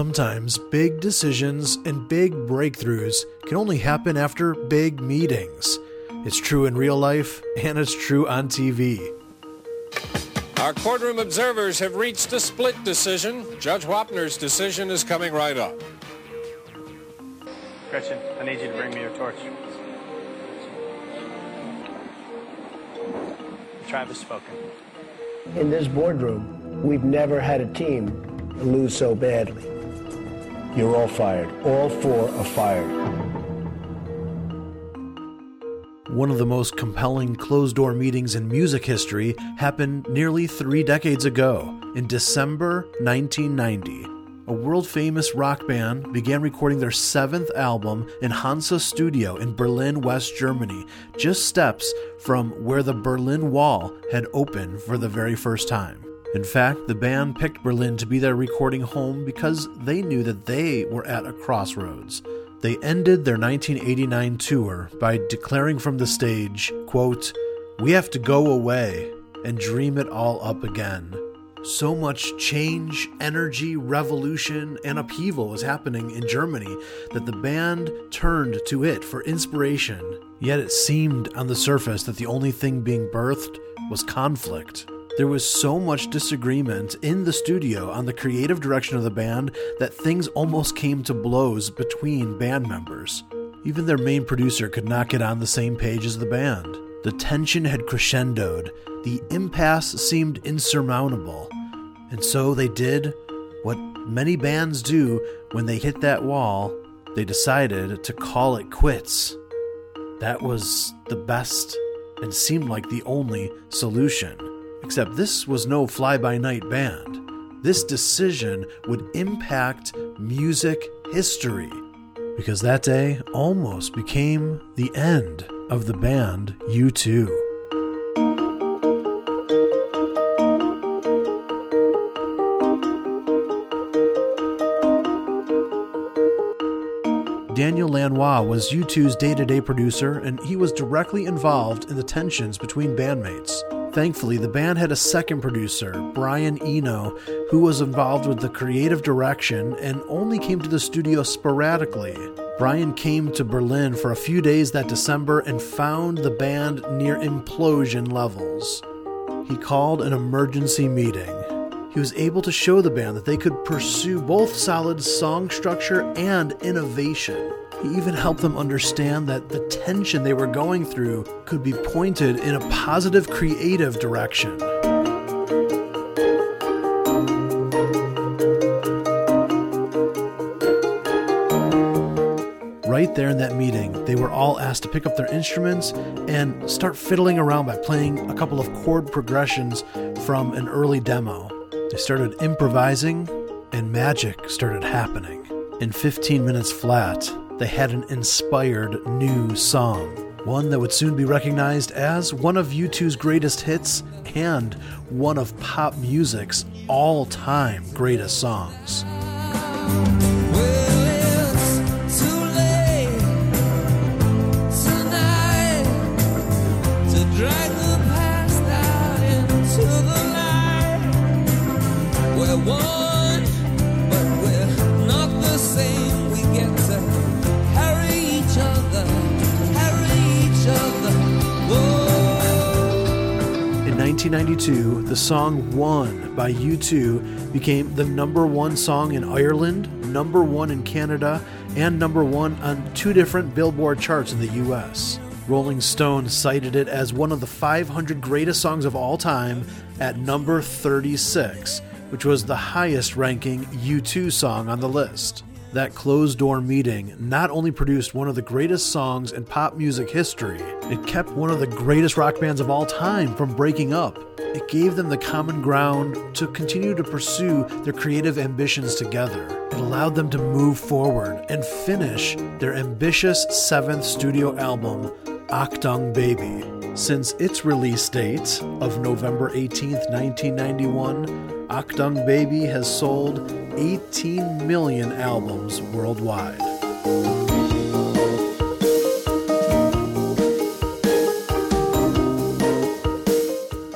Sometimes big decisions and big breakthroughs can only happen after big meetings. It's true in real life, and it's true on TV. Our courtroom observers have reached a split decision. Judge Wapner's decision is coming right up. Gretchen, I need you to bring me your torch. Travis spoken. In this boardroom, we've never had a team lose so badly. You're all fired. All four are fired. One of the most compelling closed door meetings in music history happened nearly three decades ago, in December 1990. A world famous rock band began recording their seventh album in Hansa Studio in Berlin, West Germany, just steps from where the Berlin Wall had opened for the very first time. In fact, the band picked Berlin to be their recording home because they knew that they were at a crossroads. They ended their 1989 tour by declaring from the stage, quote, "We have to go away and dream it all up again." So much change, energy, revolution, and upheaval was happening in Germany that the band turned to it for inspiration. Yet it seemed on the surface that the only thing being birthed was conflict. There was so much disagreement in the studio on the creative direction of the band that things almost came to blows between band members. Even their main producer could not get on the same page as the band. The tension had crescendoed, the impasse seemed insurmountable, and so they did what many bands do when they hit that wall they decided to call it quits. That was the best and seemed like the only solution. Except this was no fly by night band. This decision would impact music history because that day almost became the end of the band U2. Daniel Lanois was U2's day to day producer, and he was directly involved in the tensions between bandmates. Thankfully, the band had a second producer, Brian Eno, who was involved with the creative direction and only came to the studio sporadically. Brian came to Berlin for a few days that December and found the band near implosion levels. He called an emergency meeting. He was able to show the band that they could pursue both solid song structure and innovation. He even helped them understand that the tension they were going through could be pointed in a positive creative direction. Right there in that meeting, they were all asked to pick up their instruments and start fiddling around by playing a couple of chord progressions from an early demo. They started improvising, and magic started happening. In 15 minutes flat, they had an inspired new song, one that would soon be recognized as one of U2's greatest hits and one of pop music's all time greatest songs. 1992, the song One by U2 became the number one song in Ireland, number one in Canada, and number one on two different Billboard charts in the US. Rolling Stone cited it as one of the 500 greatest songs of all time at number 36, which was the highest ranking U2 song on the list. That closed door meeting not only produced one of the greatest songs in pop music history, it kept one of the greatest rock bands of all time from breaking up. It gave them the common ground to continue to pursue their creative ambitions together. It allowed them to move forward and finish their ambitious seventh studio album, Achtung Baby. Since its release date of November 18, 1991, Achtung Baby has sold 18 million albums worldwide.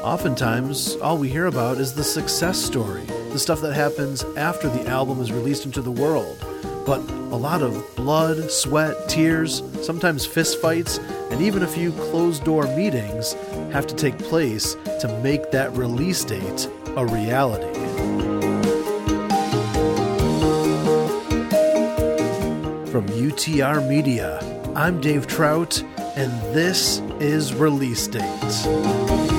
oftentimes all we hear about is the success story, the stuff that happens after the album is released into the world. But a lot of blood, sweat, tears, sometimes fistfights, and even a few closed door meetings have to take place to make that release date a reality. From UTR Media, I'm Dave Trout, and this is Release Date.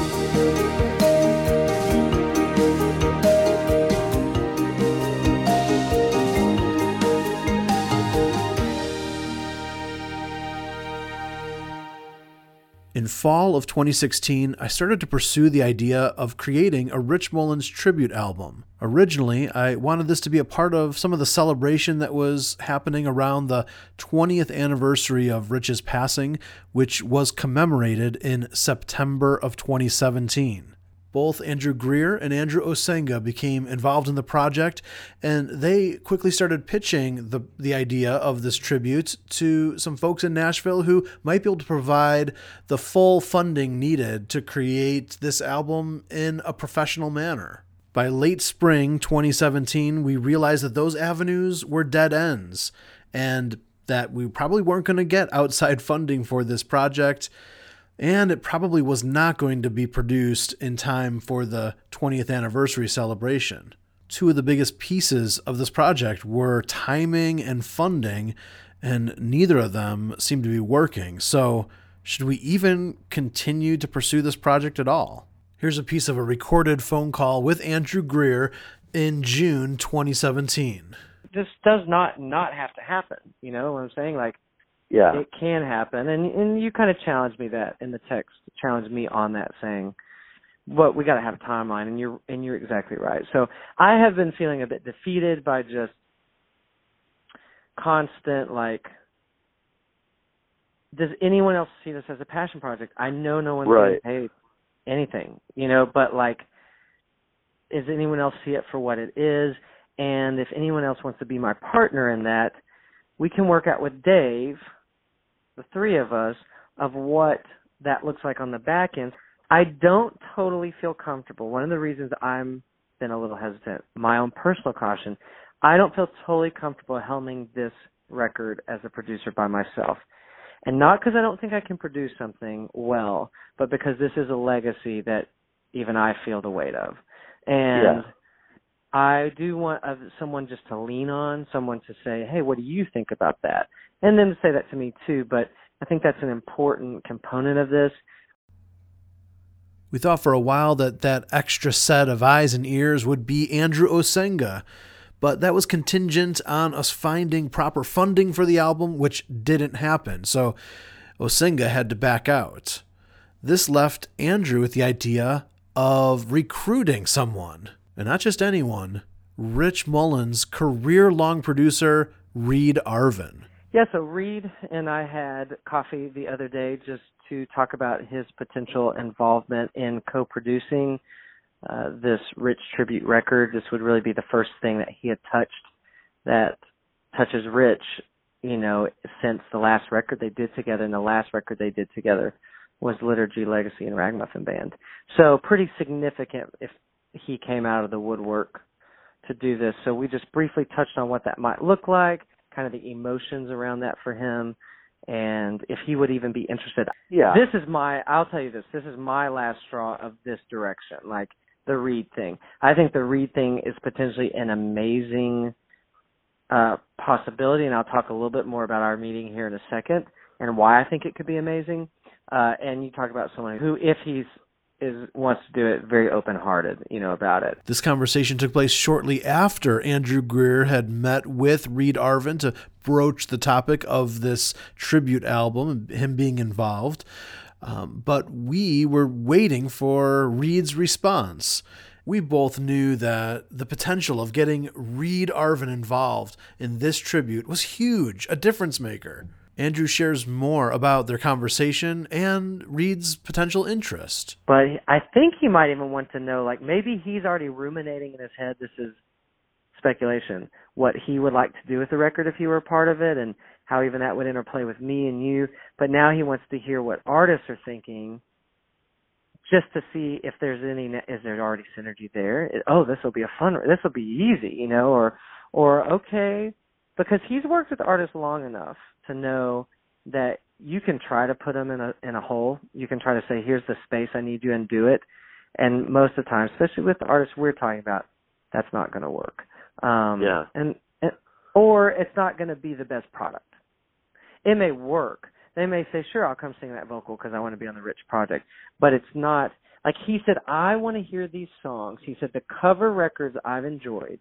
Fall of 2016, I started to pursue the idea of creating a Rich Mullins tribute album. Originally, I wanted this to be a part of some of the celebration that was happening around the 20th anniversary of Rich's passing, which was commemorated in September of 2017 both Andrew Greer and Andrew Osenga became involved in the project, and they quickly started pitching the, the idea of this tribute to some folks in Nashville who might be able to provide the full funding needed to create this album in a professional manner. By late spring 2017, we realized that those avenues were dead ends and that we probably weren't going to get outside funding for this project and it probably was not going to be produced in time for the 20th anniversary celebration. Two of the biggest pieces of this project were timing and funding, and neither of them seemed to be working. So, should we even continue to pursue this project at all? Here's a piece of a recorded phone call with Andrew Greer in June 2017. This does not not have to happen. You know what I'm saying? Like yeah. It can happen. And and you kind of challenged me that in the text challenged me on that saying but we got to have a timeline and you're and you're exactly right. So i have been feeling a bit defeated by just constant like does anyone else see this as a passion project? I know no one's right. getting paid anything you know but like does anyone else see it for what it is? And if anyone else wants to be my partner in that we can work out with dave the three of us, of what that looks like on the back end. I don't totally feel comfortable. One of the reasons I'm been a little hesitant, my own personal caution, I don't feel totally comfortable helming this record as a producer by myself. And not because I don't think I can produce something well, but because this is a legacy that even I feel the weight of. And yeah. I do want uh, someone just to lean on, someone to say, "Hey, what do you think about that?" and then to say that to me too. But I think that's an important component of this. We thought for a while that that extra set of eyes and ears would be Andrew Osenga, but that was contingent on us finding proper funding for the album, which didn't happen. So Osenga had to back out. This left Andrew with the idea of recruiting someone, and not just anyone, Rich Mullins' career long producer, Reed Arvin. Yeah, so Reed and I had coffee the other day just to talk about his potential involvement in co-producing uh, this Rich tribute record. This would really be the first thing that he had touched that touches Rich, you know, since the last record they did together. And the last record they did together was Liturgy, Legacy, and Ragamuffin Band. So pretty significant if he came out of the woodwork to do this. So we just briefly touched on what that might look like kind of the emotions around that for him and if he would even be interested. Yeah. This is my I'll tell you this, this is my last straw of this direction. Like the Reed thing. I think the Reed thing is potentially an amazing uh possibility and I'll talk a little bit more about our meeting here in a second and why I think it could be amazing. Uh and you talk about someone who if he's is wants to do it very open hearted, you know, about it. This conversation took place shortly after Andrew Greer had met with Reed Arvin to broach the topic of this tribute album and him being involved. Um, but we were waiting for Reed's response. We both knew that the potential of getting Reed Arvin involved in this tribute was huge, a difference maker. Andrew shares more about their conversation and Reed's potential interest. But I think he might even want to know, like, maybe he's already ruminating in his head. This is speculation. What he would like to do with the record if he were a part of it, and how even that would interplay with me and you. But now he wants to hear what artists are thinking just to see if there's any is there already synergy there. Oh, this will be a fun. This will be easy, you know, or or okay, because he's worked with artists long enough to know that you can try to put them in a in a hole. You can try to say, "Here's the space I need you," and do it. And most of the time, especially with the artists we're talking about, that's not going to work. Um, yeah. And, and or it's not going to be the best product. It may work. They may say, "Sure, I'll come sing that vocal because I want to be on the Rich project," but it's not. Like he said, I want to hear these songs. He said the cover records I've enjoyed.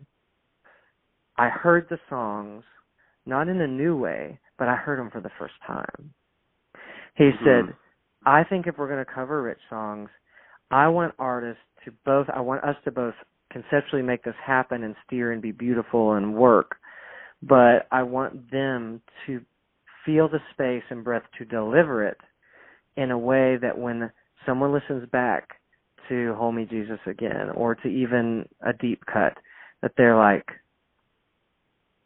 I heard the songs, not in a new way, but I heard them for the first time. He mm-hmm. said, I think if we're going to cover rich songs, I want artists to both, I want us to both conceptually make this happen and steer and be beautiful and work, but I want them to feel the space and breath to deliver it in a way that when someone listens back to Hold Me Jesus Again or to even a deep cut, that they're like,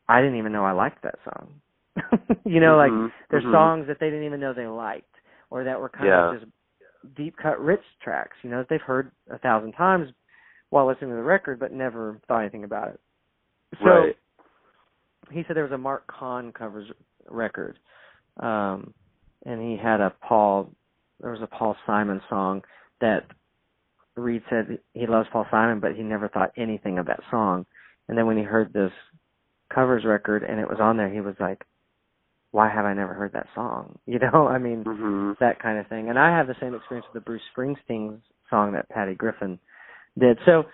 I didn't even know I liked that song. you know, mm-hmm, like there's mm-hmm. songs that they didn't even know they liked or that were kind yeah. of just deep cut rich tracks, you know, that they've heard a thousand times while listening to the record but never thought anything about it. So right. he said there was a Marc Cohn covers record. Um and he had a Paul there was a Paul Simon song that Reed said he loves Paul Simon but he never thought anything of that song. And then when he heard this covers record and it was on there, he was like, why have I never heard that song? You know, I mean, mm-hmm. that kind of thing. And I have the same experience with the Bruce Springsteen song that Patty Griffin did. So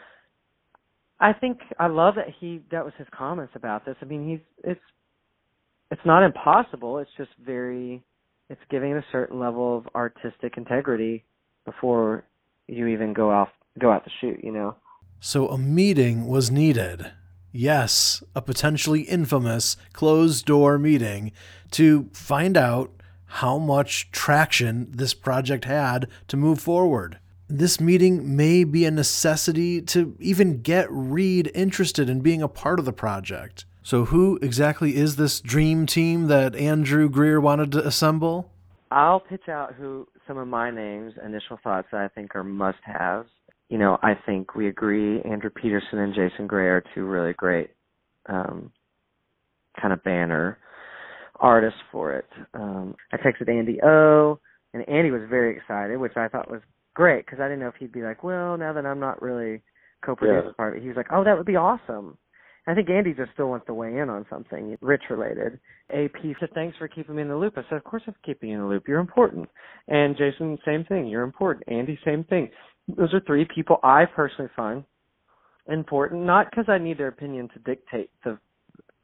I think I love that he that was his comments about this. I mean, he's it's it's not impossible. It's just very it's giving a certain level of artistic integrity before you even go off go out to shoot, you know. So a meeting was needed yes, a potentially infamous closed door meeting to find out how much traction this project had to move forward. This meeting may be a necessity to even get Reed interested in being a part of the project. So, who exactly is this dream team that Andrew Greer wanted to assemble? I'll pitch out who some of my names, initial thoughts that I think are must haves you know, I think we agree Andrew Peterson and Jason Gray are two really great um, kind of banner artists for it. Um, I texted Andy O, and Andy was very excited, which I thought was great because I didn't know if he'd be like, well, now that I'm not really co-producing yeah. part of it, he was like, oh, that would be awesome. I think Andy just still wants to weigh in on something rich related. AP said, thanks for keeping me in the loop. I said, of course I'm keeping you in the loop. You're important. And Jason, same thing. You're important. Andy, same thing those are three people I personally find important, not because I need their opinion to dictate the,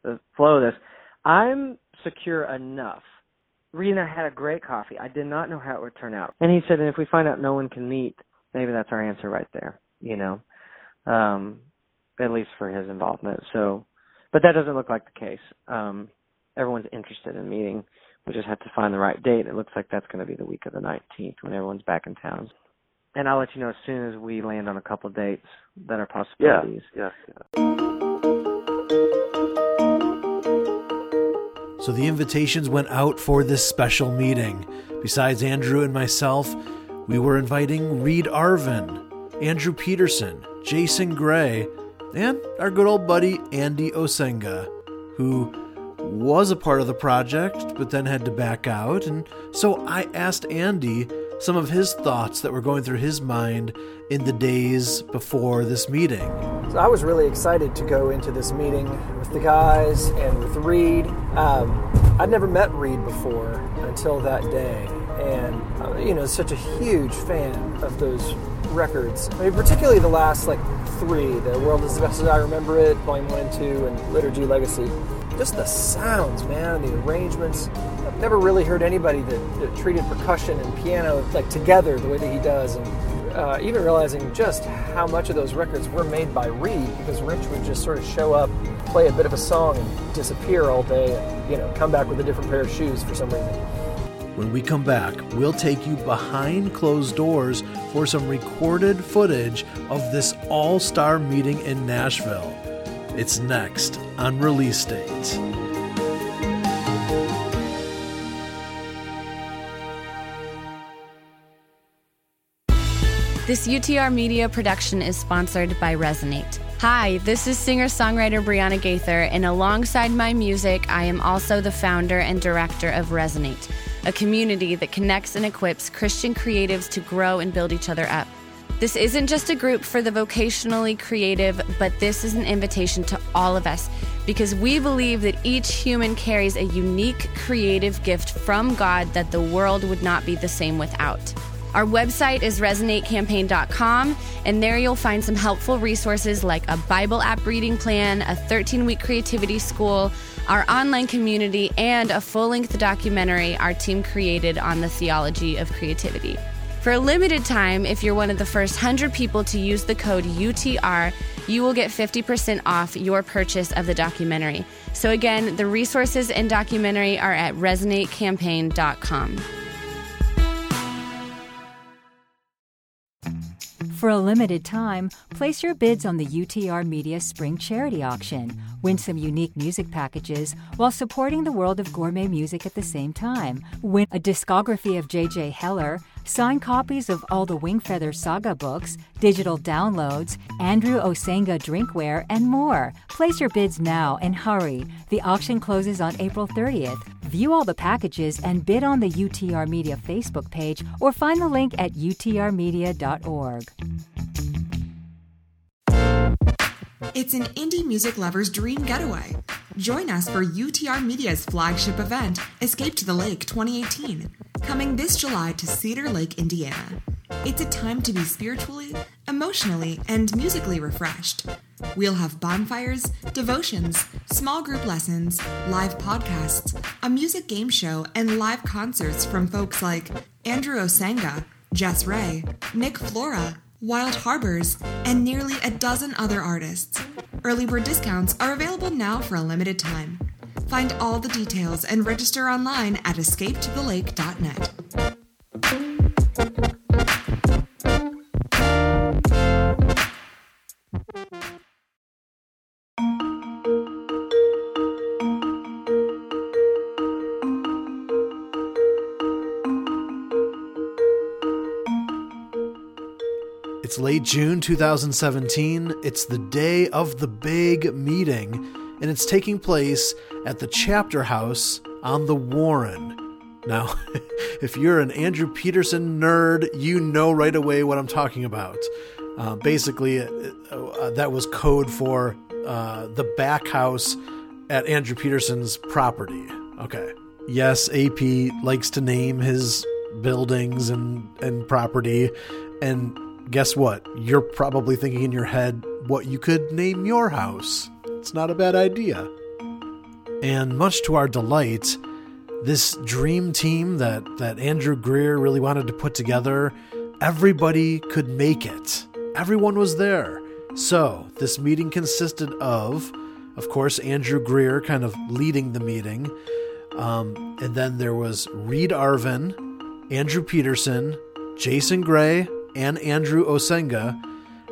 the flow of this. I'm secure enough. Reed and I had a great coffee. I did not know how it would turn out. And he said, and if we find out no one can meet, maybe that's our answer right there, you know, um, at least for his involvement. So, but that doesn't look like the case. Um, everyone's interested in meeting. We just have to find the right date. It looks like that's going to be the week of the 19th when everyone's back in town and I'll let you know as soon as we land on a couple of dates that are possibilities. Yeah, yeah, yeah. So the invitations went out for this special meeting. Besides Andrew and myself, we were inviting Reed Arvin, Andrew Peterson, Jason Gray, and our good old buddy Andy Osenga, who was a part of the project but then had to back out. And so I asked Andy some of his thoughts that were going through his mind in the days before this meeting. So I was really excited to go into this meeting with the guys and with Reed. Um, I'd never met Reed before until that day, and uh, you know, such a huge fan of those records. I mean, particularly the last like three: "The World Is the Best as I Remember It," Volume One and Two, and "Liturgy Legacy." Just the sounds, man, the arrangements never really heard anybody that, that, treated percussion and piano like together the way that he does, and uh, even realizing just how much of those records were made by Reed because Rich would just sort of show up, play a bit of a song, and disappear all day, and you know come back with a different pair of shoes for some reason. When we come back, we'll take you behind closed doors for some recorded footage of this all star meeting in Nashville. It's next on Release Date. This UTR Media production is sponsored by Resonate. Hi, this is singer songwriter Brianna Gaither, and alongside my music, I am also the founder and director of Resonate, a community that connects and equips Christian creatives to grow and build each other up. This isn't just a group for the vocationally creative, but this is an invitation to all of us because we believe that each human carries a unique creative gift from God that the world would not be the same without. Our website is resonatecampaign.com, and there you'll find some helpful resources like a Bible app reading plan, a 13 week creativity school, our online community, and a full length documentary our team created on the theology of creativity. For a limited time, if you're one of the first 100 people to use the code UTR, you will get 50% off your purchase of the documentary. So, again, the resources and documentary are at resonatecampaign.com. For a limited time, place your bids on the UTR Media Spring Charity Auction. Win some unique music packages while supporting the world of gourmet music at the same time. Win a discography of J.J. Heller, signed copies of all the Wingfeather Saga books, digital downloads, Andrew Osenga drinkware, and more. Place your bids now and hurry. The auction closes on April 30th. View all the packages and bid on the UTR Media Facebook page or find the link at utrmedia.org. It's an indie music lover's dream getaway. Join us for UTR Media's flagship event, Escape to the Lake 2018, coming this July to Cedar Lake, Indiana. It's a time to be spiritually, emotionally, and musically refreshed. We'll have bonfires, devotions, small group lessons, live podcasts, a music game show, and live concerts from folks like Andrew Osenga, Jess Ray, Nick Flora, Wild Harbors, and nearly a dozen other artists. Early bird discounts are available now for a limited time. Find all the details and register online at escapetothelake.net. It's late June 2017. It's the day of the big meeting, and it's taking place at the chapter house on the Warren. Now, if you're an Andrew Peterson nerd, you know right away what I'm talking about. Uh, basically, uh, uh, that was code for uh, the back house at Andrew Peterson's property. Okay. Yes, AP likes to name his buildings and, and property, and guess what? You're probably thinking in your head what you could name your house. It's not a bad idea. And much to our delight, this dream team that, that Andrew Greer really wanted to put together, everybody could make it. Everyone was there. So, this meeting consisted of, of course, Andrew Greer kind of leading the meeting. Um, and then there was Reed Arvin, Andrew Peterson, Jason Gray, and Andrew Osenga.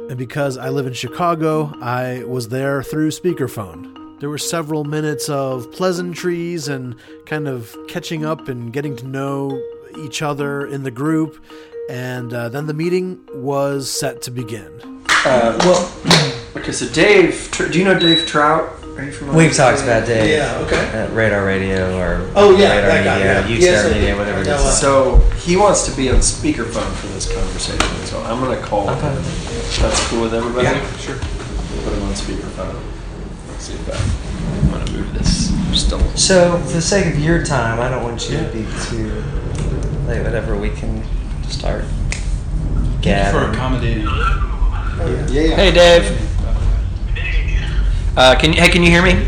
And because I live in Chicago, I was there through speakerphone. There were several minutes of pleasantries and kind of catching up and getting to know each other in the group. And uh, then the meeting was set to begin. Uh, well, okay, so Dave, do you know Dave Trout? Are you familiar? We've talked Dave? about Dave. Yeah, okay. At Radar Radio or Oh, yeah, Radar that guy, Media, yeah. UTR Yes, I Media, think- whatever it no, is. So he wants to be on speakerphone for this conversation, so I'm gonna call Okay. him. That's cool with everybody? Yeah, sure. Put him on speakerphone. Let's see if that, I'm gonna move this still. So, for the sake of your time, I don't want you to be too late. Whatever, we can start. Thank you Gathering. accommodating. Yeah, yeah. Hey, Dave. Uh, can you, hey, can you hear me?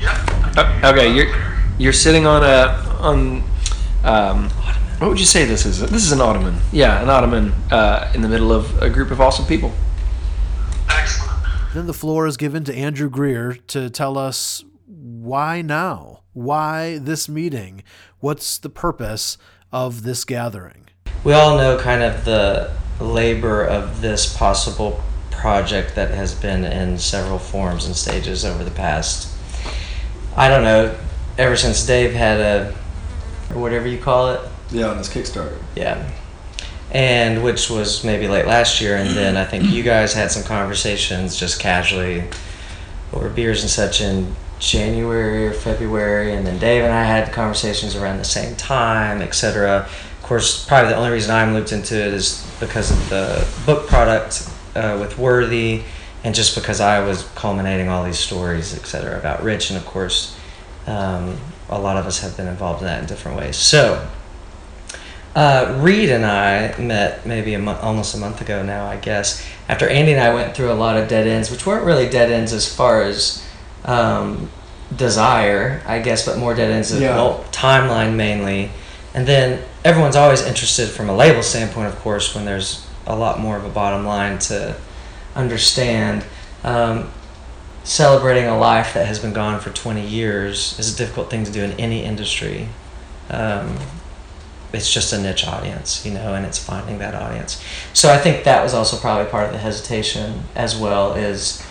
Yeah. okay, you're you're sitting on a on um, what would you say this is? This is an ottoman. Yeah, an ottoman uh, in the middle of a group of awesome people. Excellent. Then the floor is given to Andrew Greer to tell us why now? Why this meeting? What's the purpose of this gathering? We all know kind of the labor of this possible project that has been in several forms and stages over the past, I don't know, ever since Dave had a, or whatever you call it. Yeah, on his Kickstarter. Yeah. and which was maybe late last year, and then I think you guys had some conversations just casually over beers and such in January or February, and then Dave and I had conversations around the same time, etc. Of course, probably the only reason I'm looped into it is because of the book product uh, with Worthy, and just because I was culminating all these stories, etc., about Rich, and of course, um, a lot of us have been involved in that in different ways. So. Uh, Reed and I met maybe a month, almost a month ago now, I guess. After Andy and I went through a lot of dead ends, which weren't really dead ends as far as um, desire, I guess, but more dead ends of Yeah. timeline mainly. And then everyone's always interested from a label standpoint, of course, when there's a lot more of a bottom line to understand. Um, celebrating a life that has been gone for 20 years is a difficult thing to do in any industry. Um, it's just a niche audience, you know, and it's finding that audience. So I think that was also probably part of the hesitation as well is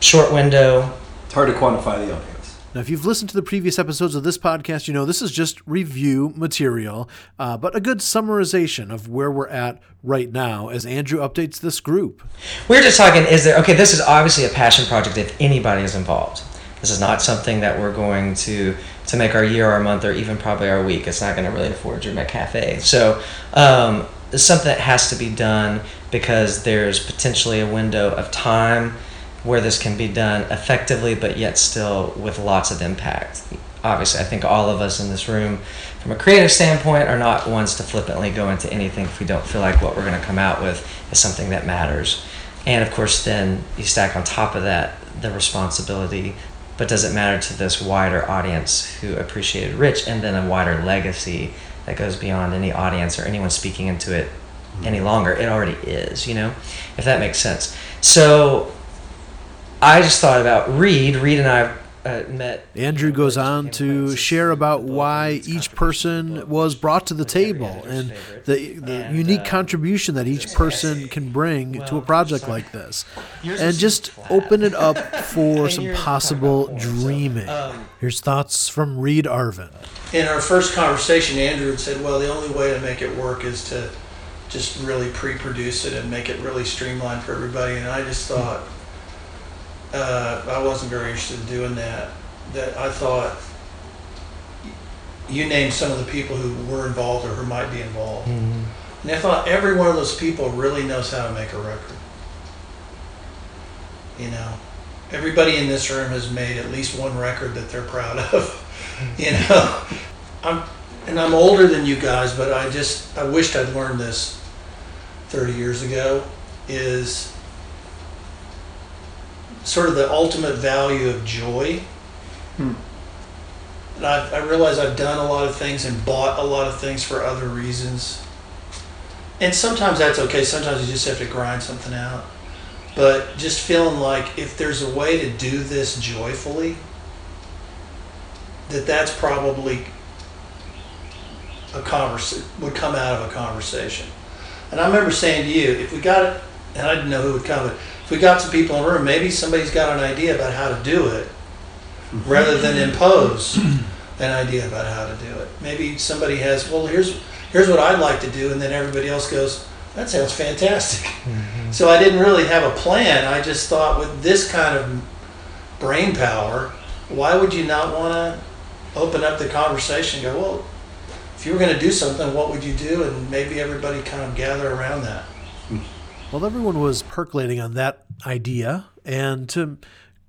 short window. It's hard to quantify the audience. Now, if you've listened to the previous episodes of this podcast, you know this is just review material, uh, but a good summarization of where we're at right now as Andrew updates this group. We're just talking, is there, okay, this is obviously a passion project if anybody is involved. This is not something that we're going to to make our year, our month, or even probably our week. It's not going to really afford your McCafe. So um, it's something that has to be done because there's potentially a window of time where this can be done effectively, but yet still with lots of impact. Obviously, I think all of us in this room, from a creative standpoint, are not ones to flippantly go into anything if we don't feel like what we're going to come out with is something that matters. And of course, then you stack on top of that the responsibility. But does it matter to this wider audience who appreciated Rich and then a wider legacy that goes beyond any audience or anyone speaking into it any mm-hmm. longer? It already is, you know, if that makes sense. So I just thought about Reed. Reed and I uh, met. Andrew goes on to share about why each person was brought to the table and the, the unique contribution that each person can bring to a project like this. And just open it up for some possible dreaming. Here's thoughts from Reed Arvin. in our first conversation, Andrew had said, "Well, the only way to make it work is to just really pre-produce it and make it really streamlined for everybody." And I just thought uh, I wasn't very interested in doing that. That I thought you named some of the people who were involved or who might be involved, and I thought every one of those people really knows how to make a record. You know, everybody in this room has made at least one record that they're proud of. you know, I'm and I'm older than you guys, but I just I wished I'd learned this 30 years ago. Is sort of the ultimate value of joy. Hmm. And I, I realize I've done a lot of things and bought a lot of things for other reasons. And sometimes that's okay. Sometimes you just have to grind something out. But just feeling like if there's a way to do this joyfully, that that's probably a convers would come out of a conversation. And I remember saying to you, if we got it, and I didn't know who would come, but if we got some people in the room, maybe somebody's got an idea about how to do it, rather than impose an idea about how to do it. Maybe somebody has, well, here's here's what I'd like to do, and then everybody else goes, that sounds fantastic. Mm-hmm. So I didn't really have a plan. I just thought with this kind of brain power, why would you not want to open up the conversation? and Go, well, if you were going to do something, what would you do? And maybe everybody kind of gather around that. While everyone was percolating on that idea, and to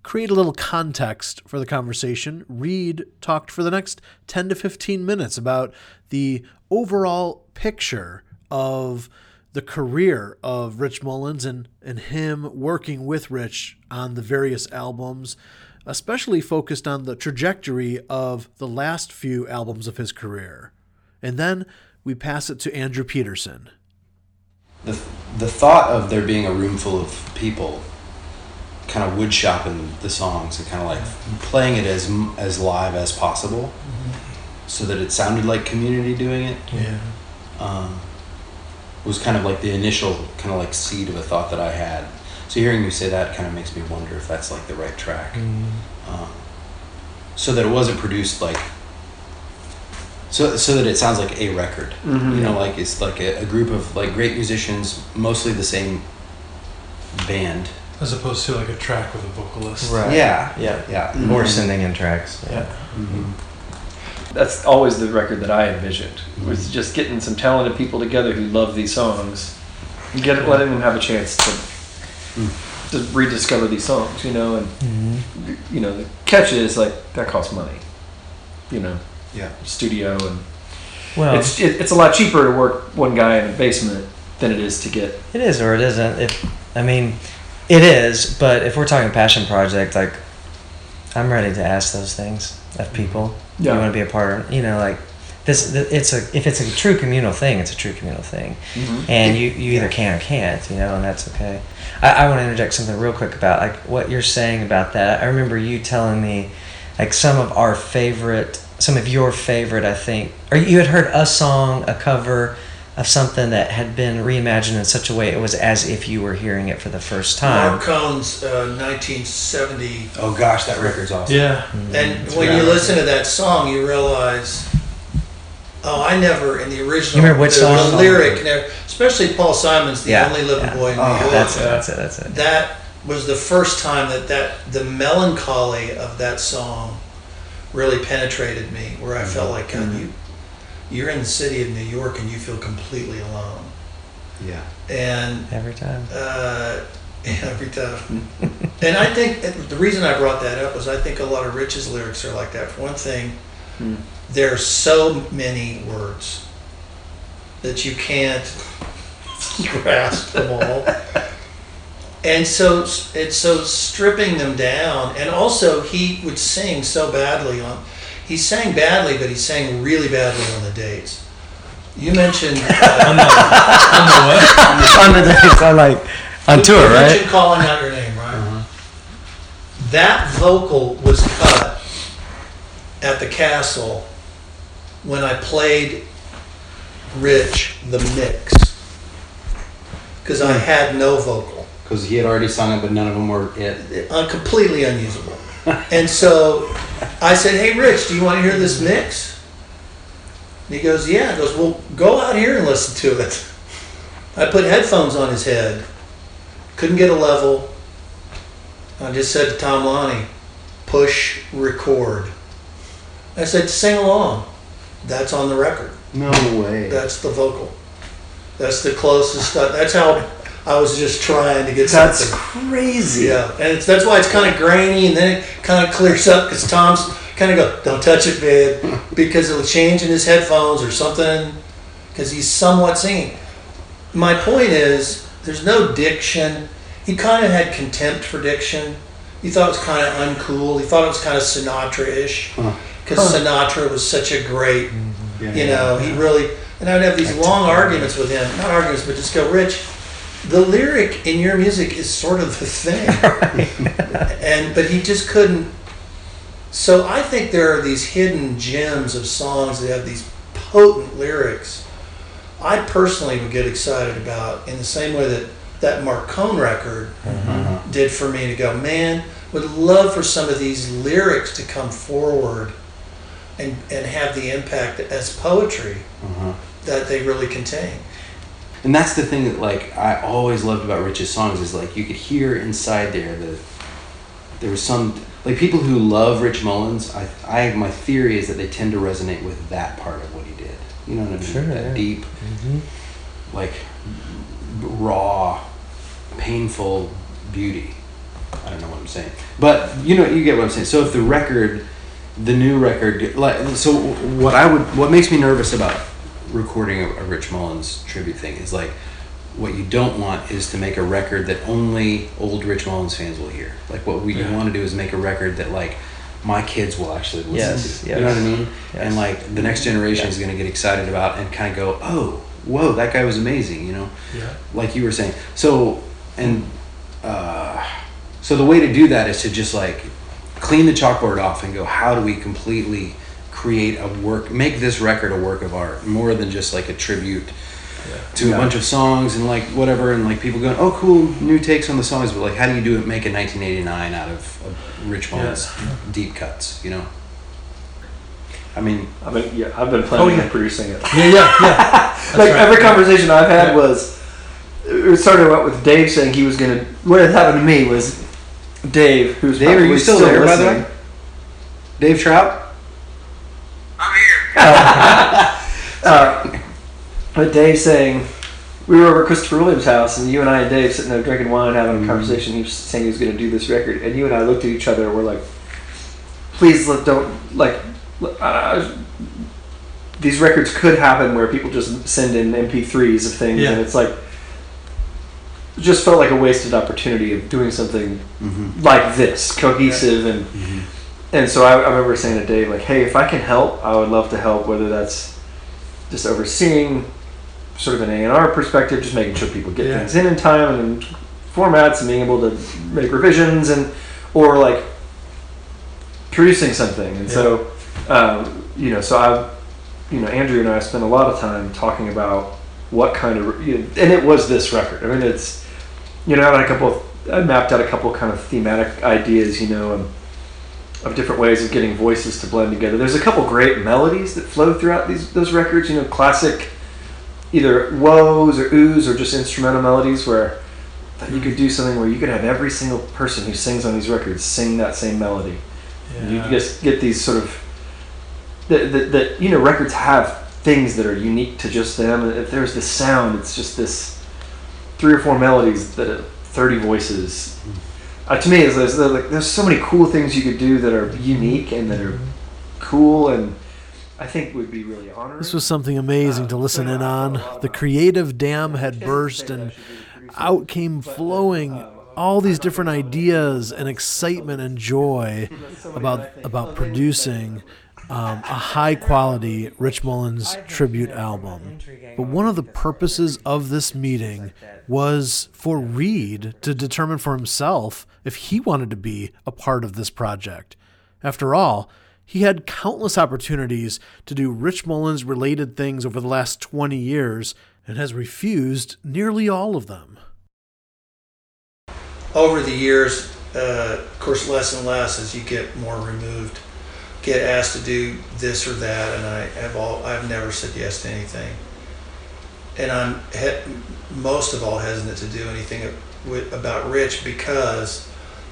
create a little context for the conversation, Reed talked for the next 10 to 15 minutes about the overall picture of the career of Rich Mullins and, and him working with Rich on the various albums, especially focused on the trajectory of the last few albums of his career. And then we pass it to Andrew Peterson. The the thought of there being a room full of people kind of wood shopping the songs and kind of like playing it as as live as possible so that it sounded like community doing it Yeah. um, was kind of like the initial kind of like seed of a thought that I had. So hearing you say that kind of makes me wonder if that's like the right track. Um, so that it wasn't produced like So, so that it sounds like a record. Mhm. You know, like it's like a, a group of like great musicians, mostly the same band. As opposed to like a track with a vocalist. Right. Yeah. Yeah. Yeah. Or Mhm. sending in tracks. Yeah. That's always the record that I envisioned. Was just getting some talented people together who love these songs, and get letting them have a chance to to rediscover these songs. You know, and Mm-hmm. you know the catch is like that costs money. You know, Yeah. studio and Well- it's it, it's a lot cheaper to work one guy in a basement than it is to get It is or it isn't. If I mean, it is. But if we're talking passion project, like I'm ready to ask those things of people. Yeah. You want to be a part? Of, you know, like this. It's a if it's a true communal thing, it's a true communal thing, Mhm. and you you either can or can't. You know, and that's okay. I, I want to interject something real quick about like what you're saying about that. I remember you telling me like some of our favorite, some of your favorite, I think, or you had heard a song, a cover of something that had been reimagined in such a way it was as if you were hearing it for the first time. Marc Cohn's uh, 1970. Oh gosh, that record's awesome. Yeah. And It's when you listen to that song, you realize, oh, I never in the original. You remember which the, song? The lyric, never, especially Paul Simon's "The Yeah, Only Living yeah. Boy in New Oh, York." that's it, that's it, that's it. That was the first time that that the melancholy of that song really penetrated me, where I felt like God, you you're in the city of New York and you feel completely alone. Yeah. And Every time. uh, every time. and I think the reason I brought that up was I think a lot of Rich's lyrics are like that. For one thing, Hmm. there are so many words that you can't grasp them all. And so it's so stripping them down. And also, he would sing so badly on. He sang badly, but he sang really badly on the dates. You mentioned uh, on the dates, I like on you- tour, you right? mentioned calling out your name, right? That vocal was cut at the castle when I played Rich the mix because I had no vocal, Because he had already signed it, but none of them were it. uh, completely unusable. and so I said, "Hey, Rich, do you want to hear this mix?" And he goes, "Yeah." He goes, "Well, go out here and listen to it." I put headphones on his head, couldn't get a level. I just said to Tom Laune, "Push record." I said, "Sing along." That's on the record. No way. That's the vocal. That's the closest. Stuff. That's how I was just trying to get That's something. crazy. Yeah, and it's, that's why it's kind of grainy, and then it kind of clears up because Tom's kind of go, "Don't touch it, babe," because it'll change in his headphones or something, because he's somewhat singing. My point is, there's no diction. He kind of had contempt for diction. He thought it was kind of uncool. He thought it was kind of Sinatra-ish because Sinatra was such a great, Yeah, you yeah, know, he really. And I'd have these long arguments with him, not arguments, but just go, Rich. The lyric in your music is sort of the thing, and but he just couldn't. So I think there are these hidden gems of songs that have these potent lyrics. I personally would get excited about in the same way that that Marc Cohn record did for me to go, man, would love for some of these lyrics to come forward and, and have the impact as poetry Uh-huh. that they really contain. And that's the thing that like I always loved about Rich's songs is like you could hear inside there that there was some like people who love Rich Mullins. I, I my theory is that they tend to resonate with that part of what he did. You know what I mean? Sure, that yeah. deep, mm-hmm. like raw, painful beauty. I don't know what I'm saying, but you know you get what I'm saying. So if the record, the new record, like so, what I would what makes me nervous about recording a, a Rich Mullins tribute thing is like what you don't want is to make a record that only old Rich Mullins fans will hear. Like what we Yeah. want to do is make a record that like my kids will actually listen Yes, to. yes. You know what I mean? Yes. And like the next generation is going to get excited about and kind of go, oh, whoa, that guy was amazing. You know? Yeah. like you were saying. So and uh, so the way to do that is to just like clean the chalkboard off and go, how do we completely create a work, make this record a work of art more than just like a tribute to Yeah. a bunch of songs and like whatever and like people going, oh cool, new takes on the songs, but like how do you do it? Make a 1989 out of, of Rich Mullins deep cuts, you know? I mean, I've been yeah, I've been planning Oh, yeah. on producing it. Yeah, yeah, yeah. like right. every conversation I've had was it started out with Dave saying he was gonna. What had happened to me was Dave, who's Dave, are you probably still there, by the way? Dave Trout. uh, but Dave saying we were over at Christopher Williams' house, and you and I and Dave sitting there drinking wine, having a conversation. He was saying he was going to do this record, and you and I looked at each other. and We're like, please, let don't like. Uh, these records could happen where people just send in MP3s of things, Yeah. and it's like. Just felt like a wasted opportunity of doing something like this, cohesive and and so I, I remember saying to Dave, like, hey, if I can help, I would love to help, whether that's just overseeing sort of an A&R perspective, just making sure people get Yeah. things in in time and formats and being able to make revisions and, or like producing something. And so, um, you know, so I, you know, Andrew and I spent a lot of time talking about what kind of, you know, and it was this record. I mean, it's, you know, I had a couple of, I mapped out a couple kind of thematic ideas, you know, and of different ways of getting voices to blend together. There's a couple great melodies that flow throughout these those records. You know, classic either woes or oohs or just instrumental melodies where you could do something where you could have every single person who sings on these records sing that same melody. And you just get these sort of that, that, that you know records have things that are unique to just them. If there's this sound, it's just this three or four melodies that are 30 voices. Uh, to me, is there's, there's like there's so many cool things you could do that are unique and that are cool, and I think would be really honoring. This was something amazing to listen in on. The creative dam had burst, and out came flowing all these different ideas and excitement and joy about about producing um, a high quality Rich Mullins tribute album. But one of the purposes of this meeting was for Reed to determine for himself if he wanted to be a part of this project. After all, he had countless opportunities to do Rich Mullins related things over the last 20 years and has refused nearly all of them. over the years, uh, of course, less and less as you get more removed, get asked to do this or that, and I have all I've never said yes to anything, and I'm he- most of all hesitant to do anything about Rich because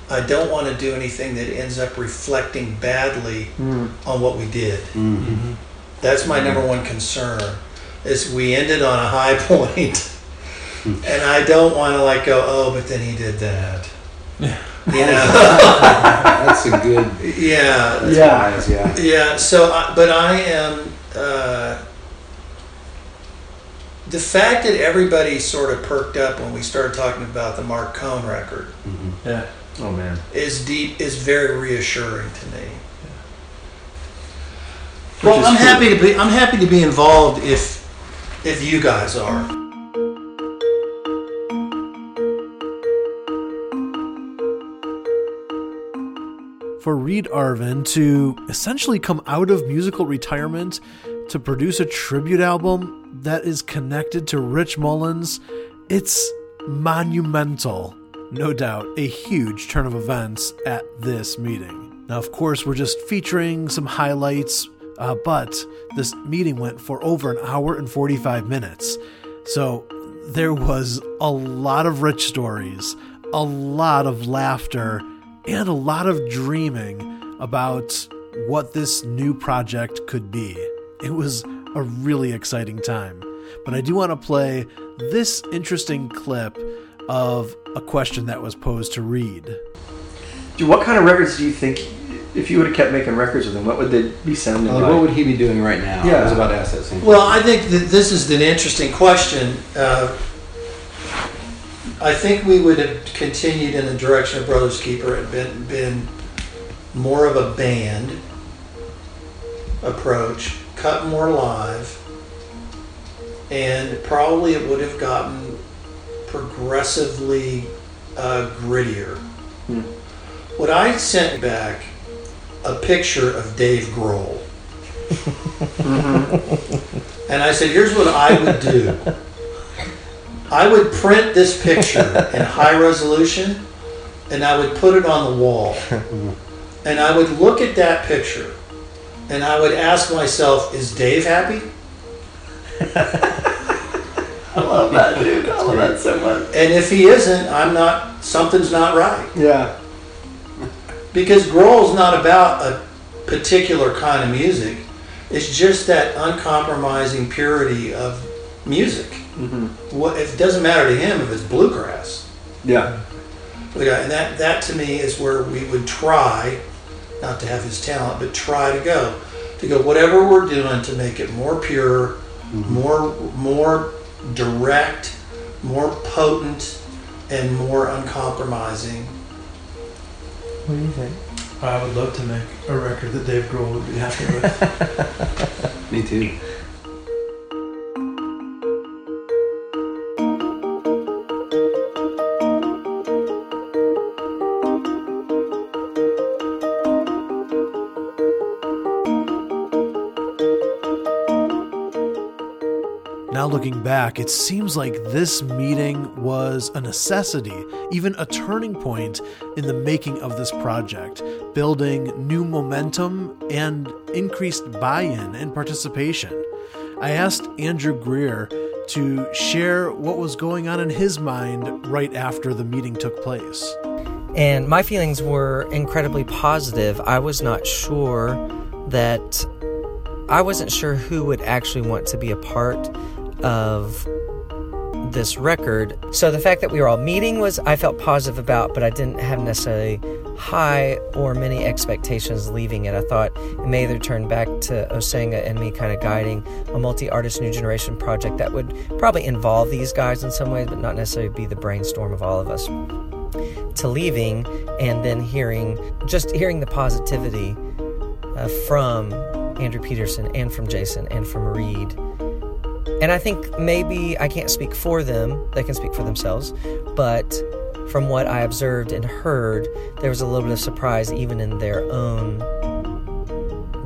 I don't want to do anything that ends up reflecting badly Mm. on what we did. That's my number one concern. Is we ended on a high point, and I don't want to like go, oh, but then he did that. You know. That's a good. Yeah. That's wise, yeah. Yeah. So, I, but I am. Uh, the fact that everybody sort of perked up when we started talking about the Marc Cohn record Yeah. Oh man. is deep is very reassuring to me. Which Well, I'm cool. happy to be. I'm happy to be involved if if you guys are. For Reed Arvin to essentially come out of musical retirement to produce a tribute album that is connected to Rich Mullins, it's monumental. No doubt, a huge turn of events at this meeting. Now, of course, we're just featuring some highlights, uh, but this meeting went for over an hour and 45 minutes. So there was a lot of rich stories, a lot of laughter, and a lot of dreaming about what this new project could be. It was a really exciting time. But I do want to play this interesting clip of a question that was posed to Reed. Dude, what kind of records do you think, if you would have kept making records with him, what would they be sounding Like, like? what would he be doing right now? Yeah. I was about to ask that same. Well, I think that this is an interesting question. Uh, I think we would have continued in the direction of Brothers Keeper and been been more of a band approach, cut more live, and probably it would have gotten progressively uh, grittier. Hmm. What I sent back a picture of Dave Grohl. And I said, here's what I would do. I would print this picture in high resolution and I would put it on the wall. And I would look at that picture and I would ask myself, is Dave happy? I love that, dude. I love that so much. And if he isn't, I'm not. Something's not right. Yeah. Because Grohl's not about a particular kind of music. It's just that uncompromising purity of music. Mm-hmm. What it doesn't matter to him if it's bluegrass. Yeah. For the guy, and that that to me is where we would try, not to have his talent, but try to go, to go whatever we're doing to make it more pure, more more direct, more potent, and more uncompromising. What do you think? I would love to make a record that Dave Grohl would be happy with. Me too. Looking back, it seems like this meeting was a necessity, even a turning point in the making of this project, building new momentum and increased buy in and participation. I asked Andrew Greer to share what was going on in his mind right after the meeting took place. And my feelings were incredibly positive. I was not sure that I wasn't sure who would actually want to be a part of this record. So the fact that we were all meeting was I felt positive about, but I didn't have necessarily high or many expectations leaving it. I thought it may either turn back to Osenga and me kind of guiding a multi-artist new generation project that would probably involve these guys in some ways, but not necessarily be the brainstorm of all of us. To leaving and then hearing just hearing the positivity uh, from Andrew Peterson and from Jason and from Reed and I think maybe I can't speak for them, they can speak for themselves, but from what I observed and heard, there was a little bit of surprise even in their own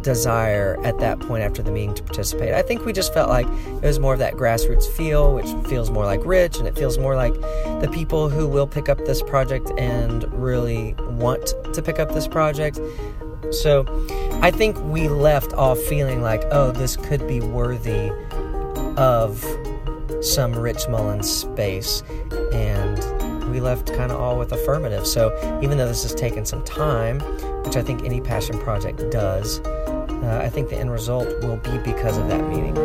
desire at that point after the meeting to participate. I think we just felt like it was more of that grassroots feel, which feels more like Rich, and it feels more like the people who will pick up this project and really want to pick up this project. So I think we left off feeling like, oh, this could be worthy of some Rich Mullins space, and we left kind of all with affirmative. So even though this has taken some time, which I think any passion project does, uh, I think the end result will be because of that meeting.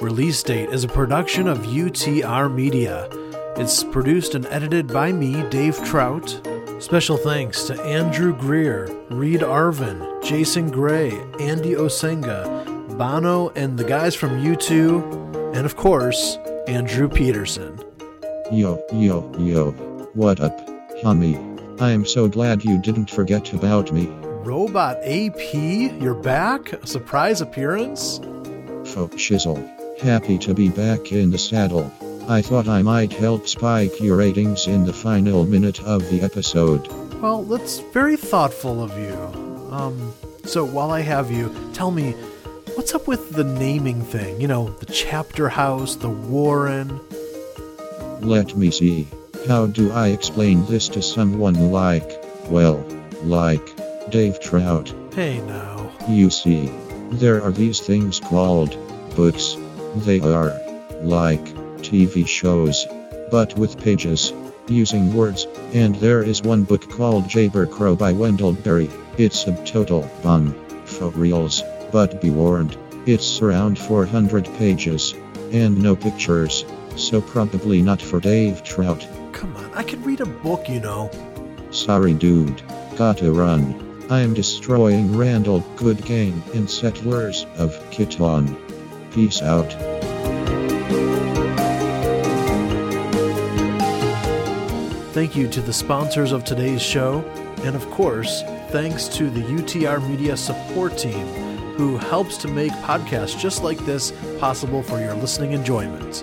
Release Date is a production of UTR Media. It's produced and edited by me, Dave Trout. Special thanks to Andrew Greer, Reed Arvin, Jason Gray, Andy Osenga, Bono, and the guys from U2, and of course, Andrew Peterson. Yo, yo, yo. What up, homie? I'm so glad you didn't forget about me. Robot AP, you're back? A surprise appearance? Fo shizzle. Happy to be back in the saddle. I thought I might help spike your ratings in the final minute of the episode. Well, that's very thoughtful of you. Um, so while I have you, tell me, what's up with the naming thing? You know, the chapter house, the Warren. Let me see. How do I explain this to someone like, well, like Dave Trout? Hey now. You see, there are these things called books. They are like TV shows, but with pages, using words, and there is one book called Jayber Crow by Wendell Berry. It's a total bum, for reals, but be warned, it's around 400 pages, and no pictures, so probably not for Dave Trout. Come on, I can read a book, you know. Sorry dude, gotta run. I'm destroying Randall Goodgame in Settlers of Catan. Peace out. Thank you to the sponsors of today's show, and of course, thanks to the UTR Media support team who helps to make podcasts just like this possible for your listening enjoyment.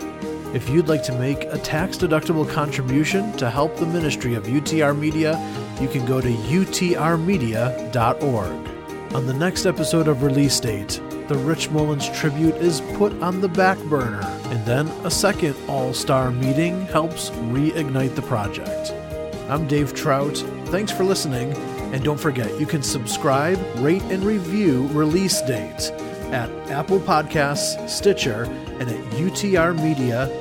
If you'd like to make a tax deductible contribution to help the ministry of UTR Media, you can go to utrmedia.org. On the next episode of Release Date, the Rich Mullins tribute is put on the back burner, and then a second all star meeting helps reignite the project. I'm Dave Trout. Thanks for listening, and don't forget you can subscribe, rate, and review Release Date at Apple Podcasts, Stitcher, and at utrmedia.org.